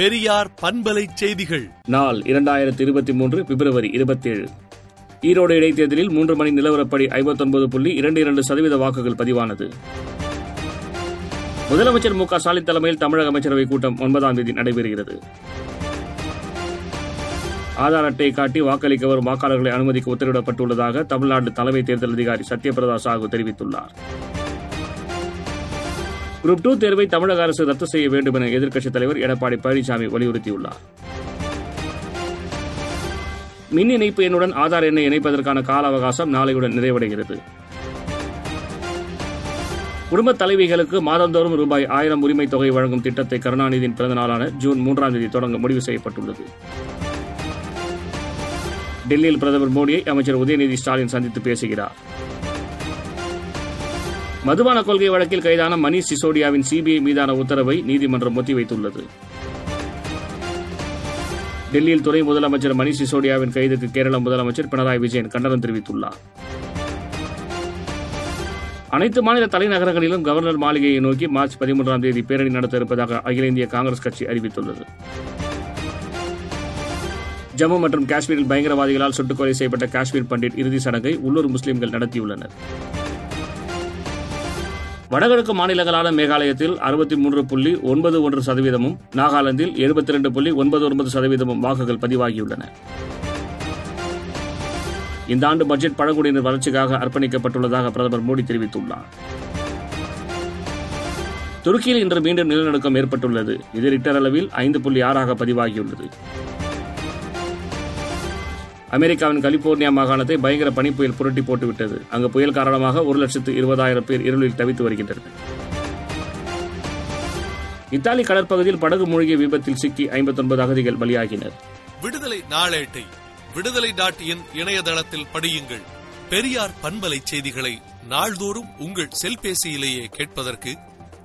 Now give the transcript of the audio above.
பெரியார் பண்பலை செய்திகள். நாள் இரண்டாயிரத்தி இருபத்தி மூன்று பிப்ரவரி இருபத்தேழு. ஈரோடு இடைத்தேர்தலில் மூன்று மணி நிலவரப்படி ஐம்பத்தொன்பது புள்ளி இரண்டு இரண்டு சதவீத வாக்குகள் பதிவானது. முதலமைச்சர் மு க ஸ்டாலின் தலைமையில் தமிழக அமைச்சரவைக் கூட்டம் ஒன்பதாம் தேதி நடைபெறுகிறது. ஆதார் அட்டையை காட்டி வாக்களிக்க வரும் வாக்காளர்களை அனுமதிக்க உத்தரவிடப்பட்டுள்ளதாக தமிழ்நாடு தலைமை தேர்தல் அதிகாரி சத்யபிரதா சாகு தெரிவித்துள்ளார். குரூப் டூ தேர்வை தமிழக அரசு ரத்து செய்ய வேண்டும் என எதிர்க்கட்சித் தலைவர் எடப்பாடி பழனிசாமி வலியுறுத்தியுள்ளார். மின் இணைப்பு எண்ணுடன் ஆதார் எண்ணை இணைப்பதற்கான கால அவகாசம் நாளையுடன் நிறைவடைகிறது. குடும்ப தலைவிகளுக்கு மாதந்தோறும் ரூபாய் ஆயிரம் உரிமை தொகை வழங்கும் திட்டத்தை கருணாநிதியின் பிறந்த நாளான ஜூன் மூன்றாம் தேதி தொடங்க முடிவு செய்யப்பட்டுள்ளது. டெல்லியில் பிரதமர் மோடியை அமைச்சர் உதயநிதி ஸ்டாலின் சந்தித்து பேசுகிறார். மதுபான கொள்கை வழக்கில் கைதான மணீஷ் சிசோடியாவின் சிபிஐ மீதான உத்தரவை நீதிமன்றம் ஒத்திவைத்துள்ளது. டெல்லியில் துணை முதலமைச்சர் மணீஷ் சிசோடியாவின் கைதுக்கு கேரள முதலமைச்சர் பினராயி விஜயன் கண்டனம் தெரிவித்துள்ளார். அனைத்து மாநில தலைநகரங்களிலும் கவர்னர் மாளிகையை நோக்கி மார்ச் பதிமூன்றாம் தேதி பேரணி நடத்த இருப்பதாக அகில இந்திய காங்கிரஸ் கட்சி அறிவித்துள்ளது. ஜம்மு மற்றும் காஷ்மீரில் பயங்கரவாதிகளால் சுட்டுக்கொலை செய்யப்பட்ட காஷ்மீர் பண்டிட் இறுதி சடங்கை உள்ளூர் முஸ்லிம்கள் நடத்தியுள்ளனர். வடகிழக்கு மாநிலங்களான மேகாலயத்தில் அறுபத்தி மூன்று புள்ளி ஒன்பது ஒன்று சதவீதமும் நாகாலாந்தில் எழுபத்தி ரெண்டு புள்ளி ஒன்பது ஒன்பது சதவீதமும் வாக்குகள் பதிவாகியுள்ளன. இந்த ஆண்டு பட்ஜெட் பழங்குடியினர் வளர்ச்சிக்காக அர்ப்பணிக்கப்பட்டுள்ளதாக பிரதமர் மோடி தெரிவித்துள்ளார். துருக்கியில் இன்று மீண்டும் நிலநடுக்கம் ஏற்பட்டுள்ளது. இது ரிக்டர் அளவில் ஐந்து புள்ளி ஆறாக பதிவாகியுள்ளது. அமெரிக்காவின் கலிபோர்னியா மாகாணத்தை பயங்கர பனிப்புயல் புரட்டி போட்டுவிட்டது. அங்கு புயல் காரணமாக ஒரு லட்சத்து இருபதாயிரம் பேர் இருளில் தவித்து வருகின்றனர். இத்தாலி கடற்பகுதியில் படகு மூழ்கிய விபத்தில் சிக்கி ஐம்பத்தொன்பது அகதிகள் பலியாகினர். விடுதலை நாளேட்டை விடுதலை டாட் இன் இணையதளத்தில் படியுங்கள். பெரியார் பண்பலை செய்திகளை நாள்தோறும் உங்கள் செல்பேசியிலேயே கேட்பதற்கு